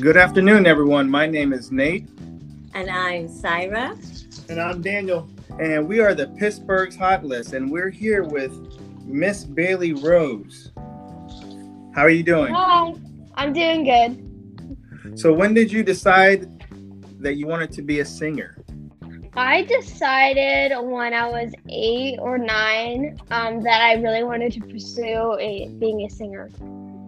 Good afternoon, everyone. My name is Nate. And I'm Syra. And I'm Daniel. And we are the Pittsburgh's Hot List, and we're here with Miss Bailey Rose. How are you doing? Hi, I'm doing good. So, when did you decide that you wanted to be a singer? I decided when I was eight or nine um, that I really wanted to pursue a, being a singer.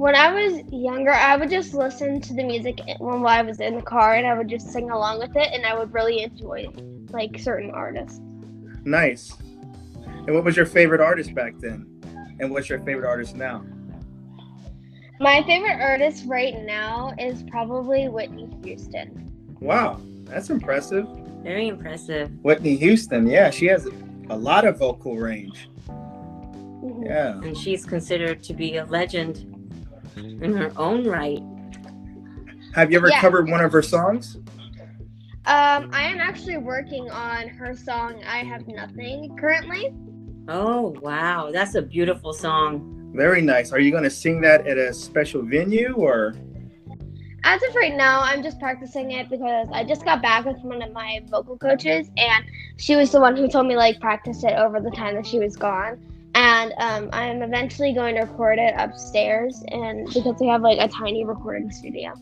When I was younger, I would just listen to the music when I was in the car, and I would just sing along with it, and I would really enjoy like certain artists. Nice. And what was your favorite artist back then? And what's your favorite artist now? My favorite artist right now is probably Whitney Houston. Wow, that's impressive. Very impressive. Whitney Houston, yeah, she has a lot of vocal range. Mhm. Yeah. And she's considered to be a legend in her own right. Have you ever Yeah. covered one of her songs? Um, I am actually working on her song "I Have Nothing" currently. Oh, wow. That's a beautiful song. Very nice. Are you going to sing that at a special venue or? As of right now, I'm just practicing it because I just got back with one of my vocal coaches, and she was the one who told me like practice it over the time that she was gone. And um, I'm eventually going to record it upstairs, and because we have like a tiny recording studio.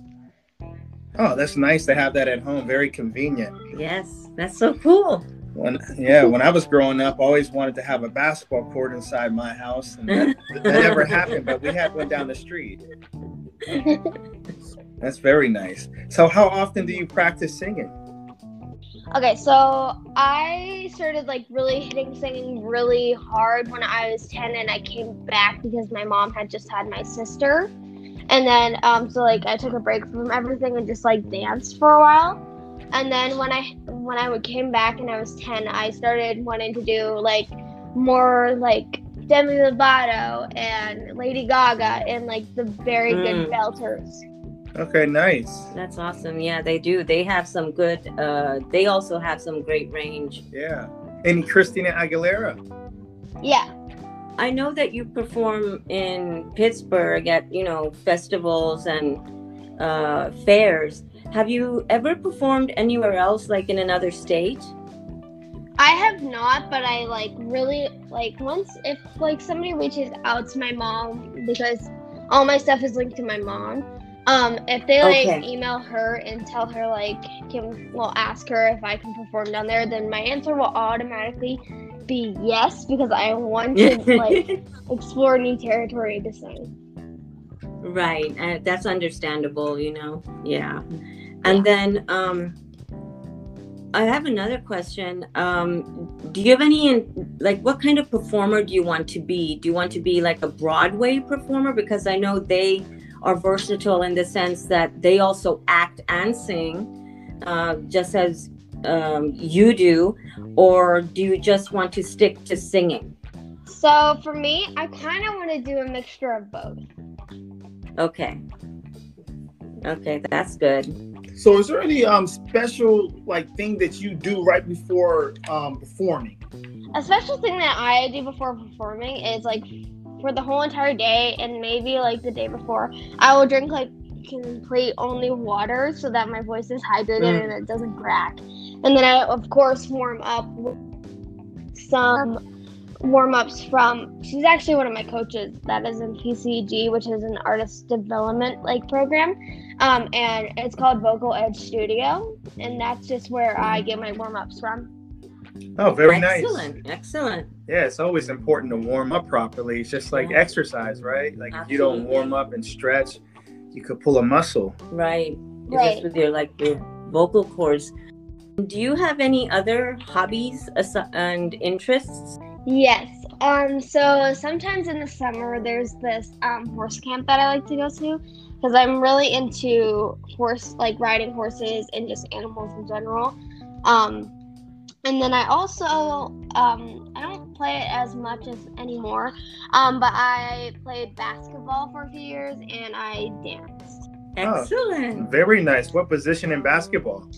Oh, that's nice to have that at home. Very convenient. Yes, that's so cool. When yeah, when I was growing up, I always wanted to have a basketball court inside my house, and that, that never happened. But we had one down the street. That's very nice. So, how often do you practice singing? Okay, so I started like really hitting singing really hard when I was 10 and I came back because my mom had just had my sister. And then um so like I took a break from everything and just like danced for a while. And then when I when I came back and I was 10, I started wanting to do like more like Demi Lovato and Lady Gaga and like the very good Mm. belters. Okay, nice. That's awesome. Yeah, they do. They have some good, uh, they also have some great range. Yeah. And Christina Aguilera? Yeah. I know that you perform in Pittsburgh at, you know, festivals and uh, fairs. Have you ever performed anywhere else, like in another state? I have not, but I like really like once if like somebody reaches out to my mom because all my stuff is linked to my mom. Um, if they like Okay. email her and tell her like can well ask her if I can perform down there, then my answer will automatically be yes because I want to like explore new territory to sing. Right, and that's understandable, you know. Yeah. And then um I have another question. Um do you have any like what kind of performer do you want to be? Do you want to be like a Broadway performer because I know they are versatile in the sense that they also act and sing uh just as um you do or do you just want to stick to singing? So for me, I kind of want to do a mixture of both. Okay. Okay, that's good. So, is there any um special like thing that you do right before um performing? a special thing that I do before performing is like for the whole entire day and maybe like the day before, I will drink like complete only water so that my voice is hydrated Mm. and it doesn't crack. And then I of course warm up some warm ups from she's actually one of my coaches that is in PCG, which is an artist development like program. Um, and it's called Vocal Edge Studio, and that's just where I get my warm ups from. Oh, very nice. excellent. Excellent. Yeah, it's always important to warm up properly. It's just like Yeah. exercise, right? Like if you don't warm up and stretch, you could pull a muscle. Right. Right. Just with your like your vocal cords. Do you have any other hobbies and interests? Yes. Um. So sometimes in the summer, there's this um, horse camp that I like to go to because I'm really into horse, like riding horses and just animals in general. Um, and then I also um, I don't play it as much as anymore. Um, but I played basketball for a few years and I danced. Excellent. Very nice. What position in basketball?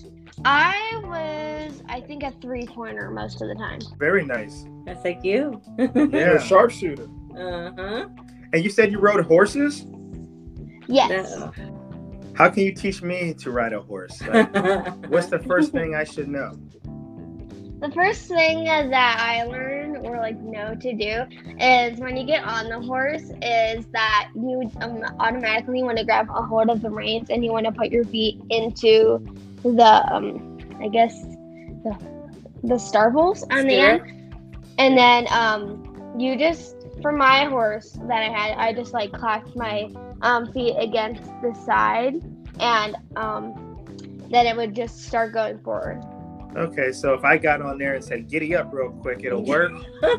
I was, I think, a three pointer most of the time. Very nice. That's like you. You're Yeah. a sharpshooter. uh huh. And you said you rode horses? Yes. How can you teach me to ride a horse? Like, what's the first thing I should know? The first thing that I learned or like know to do is when you get on the horse is that you um, automatically want to grab a hold of the reins and you want to put your feet into the um I guess the the starbles on the end, and then um you just for my horse that I had I just like clacked my um feet against the side and um then it would just start going forward. Okay, so if I got on there and said "giddy up" real quick, it'll work. I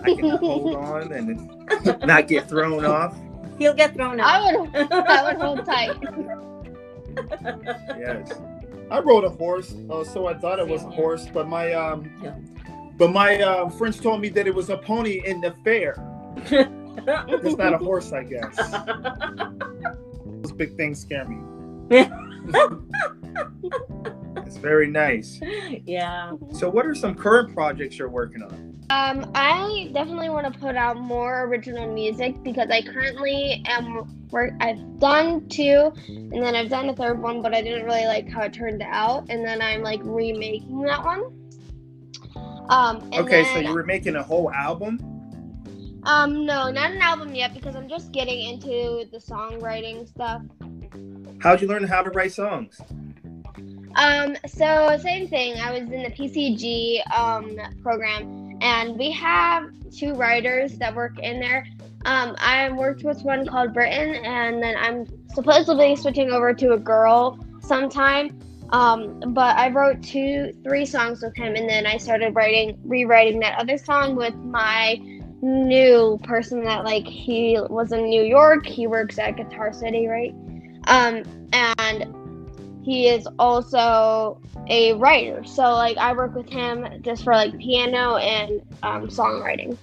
can hold on and not get thrown off. He'll get thrown out. I would I would hold tight. Yes. I rode a horse, uh, so I thought it was a horse, but my um, Yeah. but my uh, friends told me that it was a pony in the fair. It's not a horse, I guess. Those big things scare me. It's very nice. yeah. So, what are some current projects you're working on? Um, I definitely want to put out more original music because I currently am work. I've done two, and then I've done a third one, but I didn't really like how it turned out, and then I'm like remaking that one. Um, and Okay, so you were making a whole album. um, no, not an album yet because I'm just getting into the songwriting stuff. How'd you learn how to write songs? Um, so same thing. I was in the PCG um program, and we have two writers that work in there. Um, I worked with one called Britain, and then I'm supposedly switching over to a girl sometime. Um, but I wrote two, three songs with him, and then I started writing, rewriting that other song with my new person that like he was in New York. He works at Guitar City, right? Um, and he is also a writer. So like I work with him just for like piano and um, songwriting.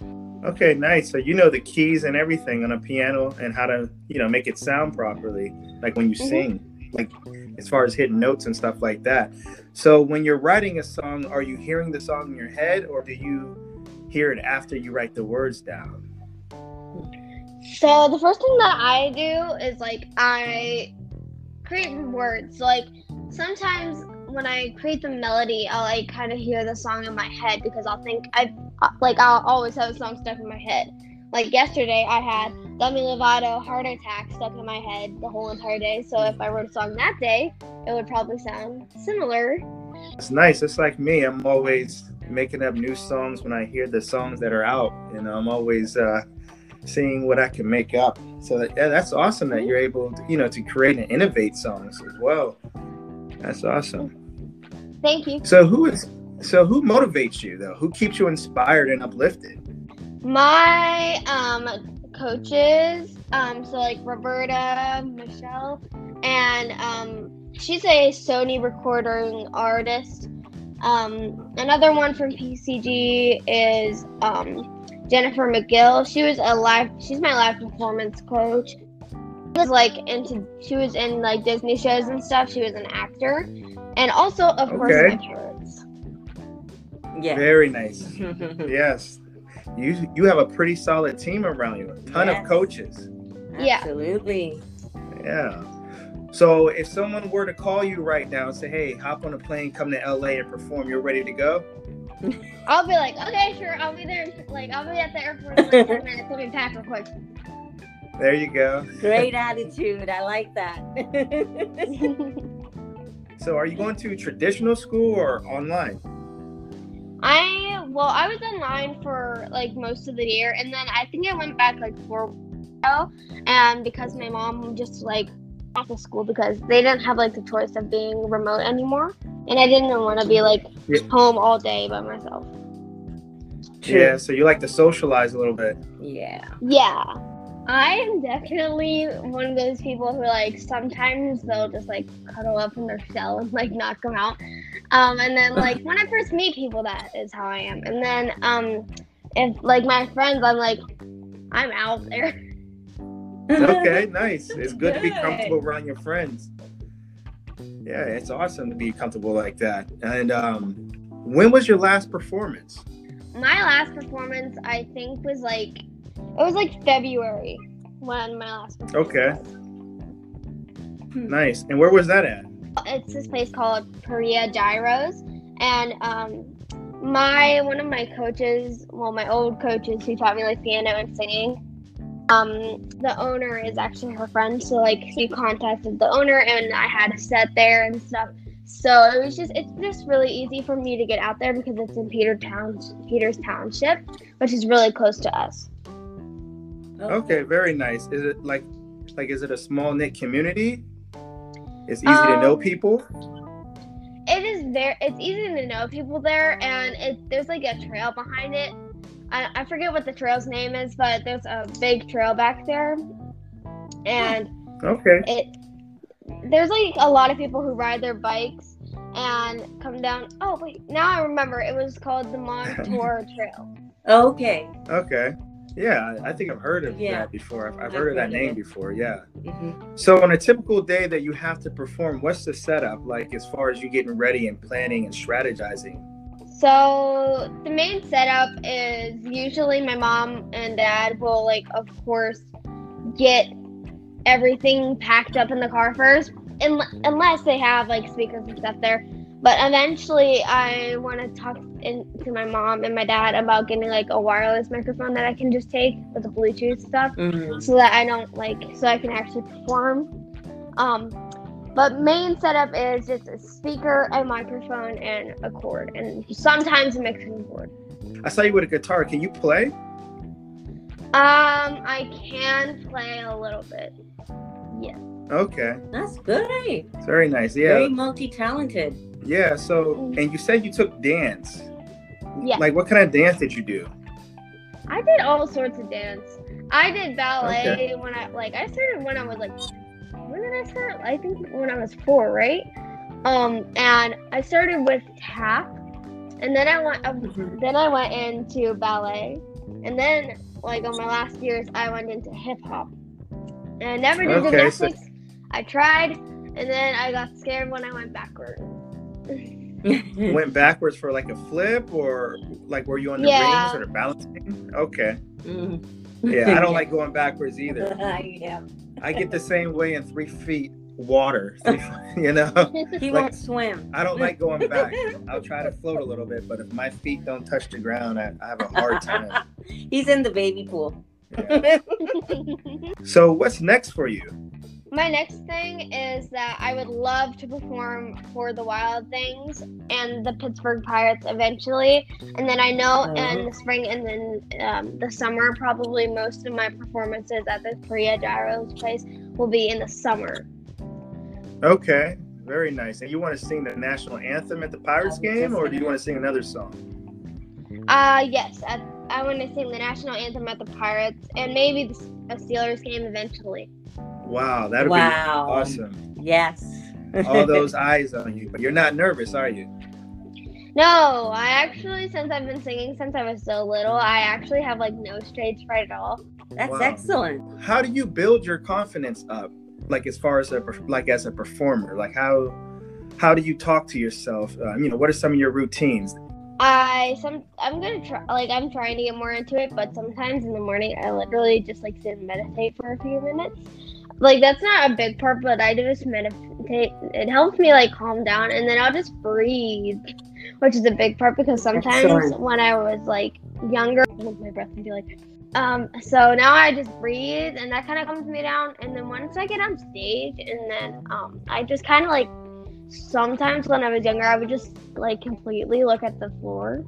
Okay, nice. So you know the keys and everything on a piano and how to, you know, make it sound properly, like when you Mhm. sing, like as far as hitting notes and stuff like that. So when you're writing a song, are you hearing the song in your head or do you hear it after you write the words down? So the first thing that I do is like I create words. Like sometimes when I create the melody, I'll like kind of hear the song in my head because I'll think I like I'll always have a song stuck in my head. Like yesterday, I had Demi Lovato "Heart Attack" stuck in my head the whole entire day. So if I wrote a song that day, it would probably sound similar. It's nice. It's like me. I'm always making up new songs when I hear the songs that are out. You know, I'm always uh, seeing what I can make up. So that, yeah, that's awesome that you're able, to, you know, to create and innovate songs as well. That's awesome. Thank you. So who is so who motivates you though? Who keeps you inspired and uplifted? My um coaches, um, so like Roberta, Michelle, and um, she's a Sony recording artist. Um, another one from PCG is um, Jennifer McGill. She was a live. She's my live performance coach. She was like into. She was in like Disney shows and stuff. She was an actor, and also of course Okay. my parents. Yeah. Very nice. yes. You you have a pretty solid team around you. A ton Yes. of coaches. Yeah. Absolutely. Yeah. So if someone were to call you right now and say, "Hey, hop on a plane, come to LA and perform," you're ready to go? I'll be like, okay, sure, I'll be there. Like, I'll be at the airport in like ten minutes. Let me pack real quick. There you go. Great attitude. I like that. So are you going to traditional school or online? I well, I was online for like most of the year, and then I think I went back like four weeks ago, um, and because my mom just like off of school because they didn't have like the choice of being remote anymore, and I didn't want to be like Yeah. home all day by myself. Yeah, so you like to socialize a little bit. Yeah. Yeah. I am definitely one of those people who like sometimes they'll just like cuddle up in their shell and like not come out. Um, and then like when I first meet people, that is how I am. And then um, if like my friends, I'm like, I'm out there. Okay, nice. It's good to be comfortable around your friends. Yeah, it's awesome to be comfortable like that. And um, when was your last performance? My last performance, I think, was like it was like February when my last performance Okay. was. Nice. And where was that at? It's this place called Perea Gyros, and um, my one of my coaches, well, my old coaches who taught me like piano and singing. Um, the owner is actually her friend, so like she contacted the owner, and I had a set there and stuff. So it was just it's just really easy for me to get out there because it's in Peter Towns, Peters Township, which is really close to us. Okay, very nice. Is it like like is it a small knit community? It's easy to know Um, people. It is very it's easy to know people there, and it there's like a trail behind it. I, I forget what the trail's name is, but there's a big trail back there, and Okay. it there's like a lot of people who ride their bikes and come down. Oh wait, now I remember. It was called the Montour Trail. Okay. Okay. Yeah, I I think I've heard of Yeah. that before. I've, I've I've heard of that name it. before. Yeah. hmm So on a typical day that you have to perform, what's the setup like as far as you getting ready and planning and strategizing? So the main setup is usually my mom and dad will like of course get everything packed up in the car first, un- unless they have like speakers and stuff there. But eventually, I want to talk in, to my mom and my dad about getting like a wireless microphone that I can just take with the Bluetooth stuff, hmm so that I don't like so I can actually perform. Um, but main setup is just a speaker, a microphone, and a cord, and sometimes a mixing board. I saw you with a guitar. Can you play? Um, I can play a little bit. Yeah. Okay. That's good. eh? Very nice. Yeah. Very multi-talented. Yeah. So, and you said you took dance. Yeah. Like, what kind of dance did you do? I did all sorts of dance. I did ballet Okay. when I like I started when I was like when did I start? I think when I was four, right? Um, and I started with tap, and then I went um, Mhm. then I went into ballet, and then like on my last years I went into hip hop. And I never did Okay, so- gymnastics. I tried, and then I got scared when I went backwards. Went backwards for like a flip, or like were you on the Yeah. rings or the balancing? Okay. Mhm. Yeah, I don't like going backwards either. yeah. I get the same way in three feet water. You know, He Like- won't swim. I don't like going back. I'll try to float a little bit, but if my feet don't touch the ground, I, I have a hard time. He's in the baby pool. Yeah. So, what's next for you? My next thing is that I would love to perform for the Wild Things and the Pittsburgh Pirates eventually. And then I know in the spring and then um, the summer, probably most of my performances at the Korea Gyros place will be in the summer. Okay, very nice. And you want to sing the national anthem at the Pirates game, or do you want to sing another song? Uh, yes, at, I want to sing the national anthem at the Pirates and maybe the, a Steelers game eventually. Wow, that'd Wow. be awesome. Yes. All those eyes on you, but you're not nervous, are you? No, I actually, since I've been singing since I was so little, I actually have like no stage fright at all. That's Wow. excellent. How do you build your confidence up? Like as far as a like as a performer, like how how do you talk to yourself? Uh, you know, what are some of your routines? I some I'm gonna try like I'm trying to get more into it, but sometimes in the morning I literally just like sit and meditate for a few minutes. Like that's not a big part, but I just meditate. It helps me like calm down, and then I'll just breathe, which is a big part because sometimes Excellent. when I was like younger, I hold my breath and be like, um. So now I just breathe, and that kind of calms me down. And then once I get on stage, and then um, I just kind of like sometimes when I was younger, I would just like completely look at the floor.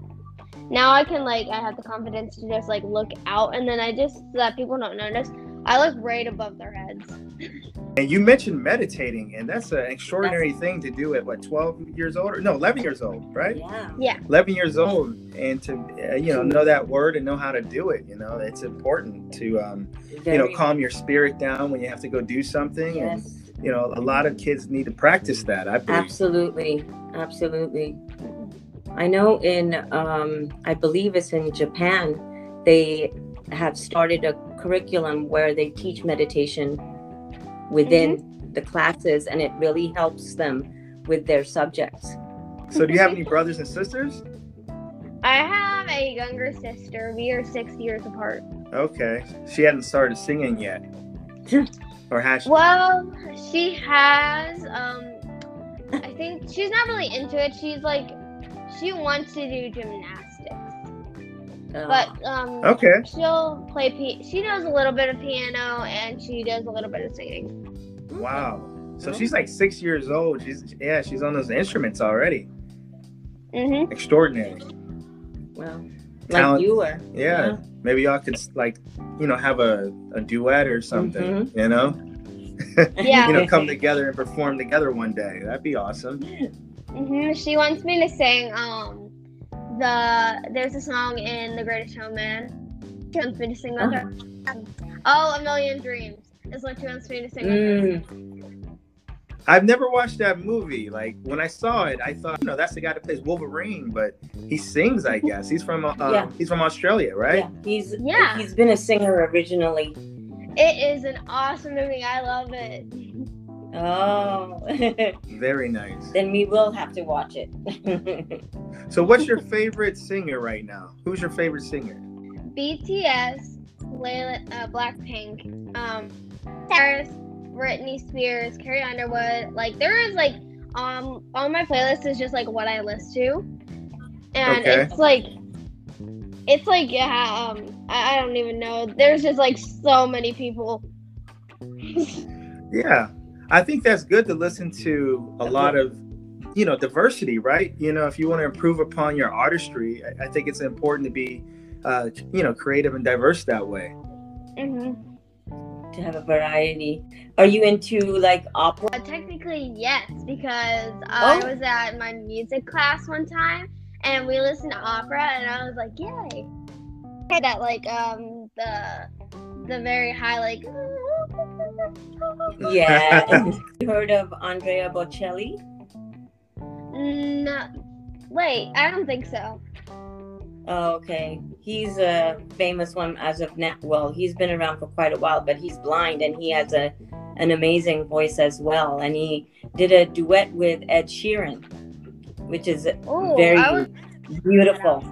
Now I can like I have the confidence to just like look out, and then I just so that people don't notice. I look right above their heads. And you mentioned meditating, and that's an extraordinary thing to do at what 12 years old? Or, no, 11 years old, right? Yeah. Yeah. 11 years old, and to uh, you know know that word and know how to do it. You know, it's important to um, you know calm your spirit down when you have to go do something. And Yes. you know, a lot of kids need to practice that. I believe. Absolutely. Absolutely. I know in, um, I believe it's in Japan, they have started a curriculum where they teach meditation within the classes and it really helps them with their subjects. So, do you have any brothers and sisters? I have a younger sister. We are six years apart. Okay, she hadn't started singing yet. or has she? Well, she has. Um, I think she's not really into it. She's like, she wants to do gymnastics. But um, Okay. she'll play. P- she knows a little bit of piano and she does a little bit of singing. Wow. So she's like six years old. She's yeah, she's on those instruments already. hmm Extraordinary. well, like Talent. you were. Yeah. Maybe y'all could like, you know, have a, a duet or something. You know. Yeah. you know, come together and perform together one day. That'd be awesome. hmm She wants me to sing. Um, the there's a song in The Greatest Showman. She wants me to sing with her. Oh, a million dreams is what she wants me to sing. with her. Mm. I've never watched that movie. Like when I saw it, I thought, you know, that's the guy that plays Wolverine, but he sings. I guess he's from uh, Yeah. he's from Australia, right? Yeah, he's Yeah. he's been a singer originally. It is an awesome movie. I love it. Oh, Very nice. then we will have to watch it. So, what's your favorite singer right now? Who's your favorite singer? BTS, Layla, uh, Blackpink, um, Paris, Britney Spears, Carrie Underwood. Like there is like um on my playlist is just like what I listen to, and Okay. it's like it's like yeah um I, I don't even know. There's just like so many people. Yeah, I think that's good to listen to a lot of, you know, diversity, right? You know, if you want to improve upon your artistry, I, I think it's important to be, uh, you know, creative and diverse that way. hmm to have a variety. Are you into like opera? Uh, technically, yes, because I Oh. was at my music class one time and we listened to opera, and I was like, yay! Heard that like um the the very high like. Yeah. you heard of Andrea Bocelli? No, wait, I don't think so. Oh, okay. He's a famous one as of now. Well, he's been around for quite a while, but he's blind and he has a an amazing voice as well. And he did a duet with Ed Sheeran, which is Oh, very was, beautiful.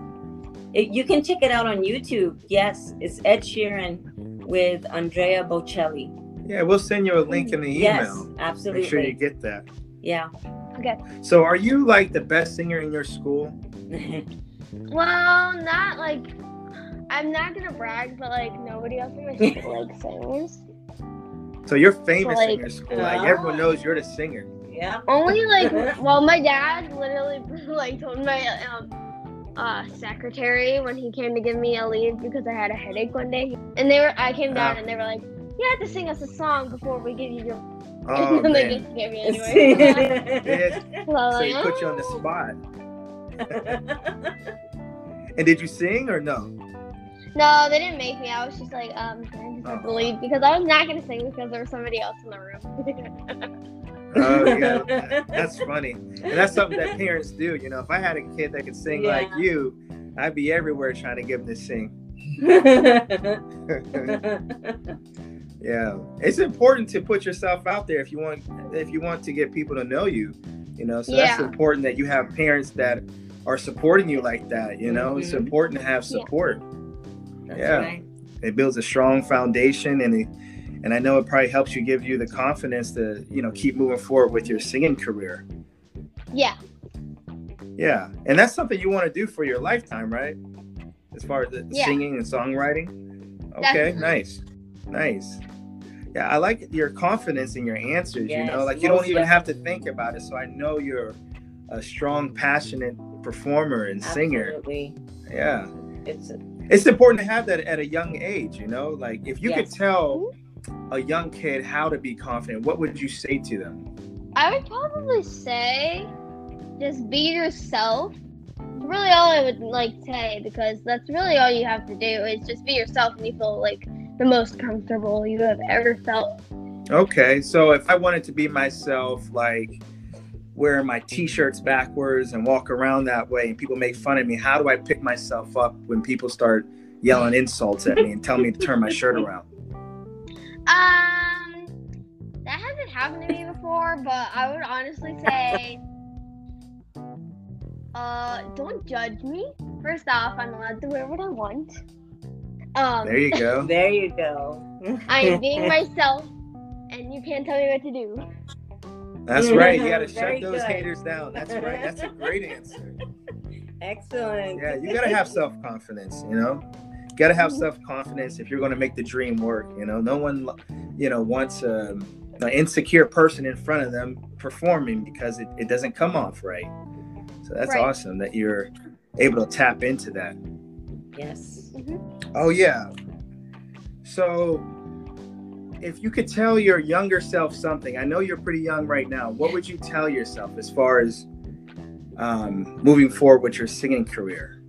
It, you can check it out on YouTube. Yes, it's Ed Sheeran with Andrea Bocelli. Yeah, we'll send you a link in the email. Yes, email. absolutely. Make sure you get that. yeah. So, are you like the best singer in your school? well, not like. I'm not gonna brag, but like nobody else in my school like sings. So you're famous in Like, your school. Like uh, everyone knows you're the singer. yeah. Only like, well, my dad literally like told my um uh secretary when he came to give me a leave because I had a headache one day, and they were I came down Ah. and they were like, you have to sing us a song before we give you your. Oh and they man. just gave me anyway. Yeah, so I so like, he put you on the spot. And did you sing or no? No, they didn't make me. I was just like, um, can I just have to Oh. leave because I was not gonna sing because there was somebody else in the room. Oh yeah, that's funny. And that's something that parents do. You know, if I had a kid that could sing like you, I'd be everywhere trying to give him to sing. Yeah, it's important to put yourself out there if you want if you want to get people to know you. You know, so that's important that you have parents that are supporting you like that. You know, it's Mhm. important to have Yeah. support. That's Yeah. right. It builds a strong foundation, and it, and I know it probably helps you give you the confidence to you know keep moving forward with your singing career. yeah, Yeah, and that's something you want to do for your lifetime, right? As far as the Yeah. singing and songwriting. Okay, Definitely. nice, nice. Yeah, I like your confidence in your answers. you know, like you don't most even have to think about it. So I know you're a strong, passionate performer and singer. Absolutely. Yeah, It's it's important to have that at a young age. You know, like if you Yes. could tell a young kid how to be confident, what would you say to them? I would probably say just be yourself. It's really all I would like to say because that's really all you have to do is just be yourself and you feel like the most comfortable you have ever felt. Okay, so if I wanted to be myself, like wearing my t-shirts backwards and walk around that way, and people make fun of me, how do I pick myself up when people start yelling insults at me and tell me to turn my shirt around? Um, that hasn't happened to me before, but I would honestly say, uh, don't judge me. First off, I'm allowed to wear what I want. Um, There you go. there you go. I am being myself, and and you can't tell me what to do. That's right. You got to shut those good. haters down. That's right. That's a great answer. Excellent. Yeah, you got to have self confidence. You know, got to have self confidence if you're going to make the dream work. You know, no one, you know, wants um, an insecure person in front of them performing because it, it doesn't come off right. So that's Right. awesome that you're able to tap into that. Yes. Oh yeah. So if you could tell your younger self something, I know you're pretty young right now. What would you tell yourself as far as um, moving forward with your singing career?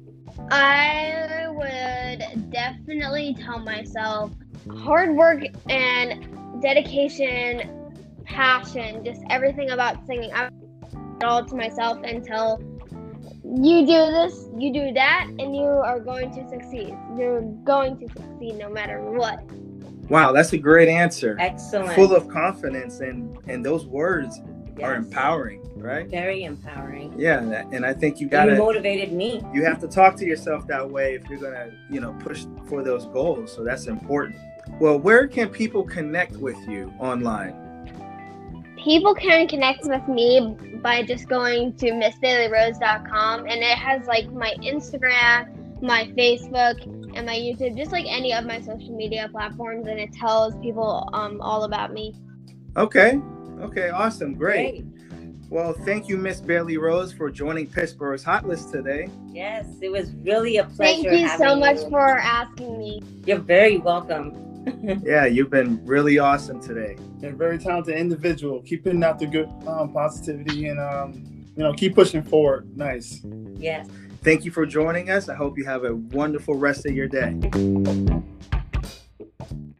I would definitely tell myself hard work and dedication, passion, just everything about singing. I would it all to myself until you do this, you do that, and you are going to succeed. You're going to succeed no matter what. Wow, that's a great answer. Excellent. Full of confidence and and those words are empowering, right? Very empowering. Yeah, and I think you You got to motivated me. you have to talk to yourself that way if you're gonna you know push for those goals so that's important well where can people connect with you online People can connect with me by just going to missbaileyrose.com and it has like my Instagram, my Facebook, and my YouTube, just like any of my social media platforms, and it tells people um, all about me. okay okay awesome great Great. well thank you miss bailey rose for joining pittsburgh's hot list today Yes, it was really a pleasure. Thank you so much you. for asking me. You're very welcome. yeah you've been really awesome today A very talented individual. Keep putting out the good um, positivity and um, you know keep pushing forward. Nice. yes. thank you for joining us i hope you have a wonderful rest of your day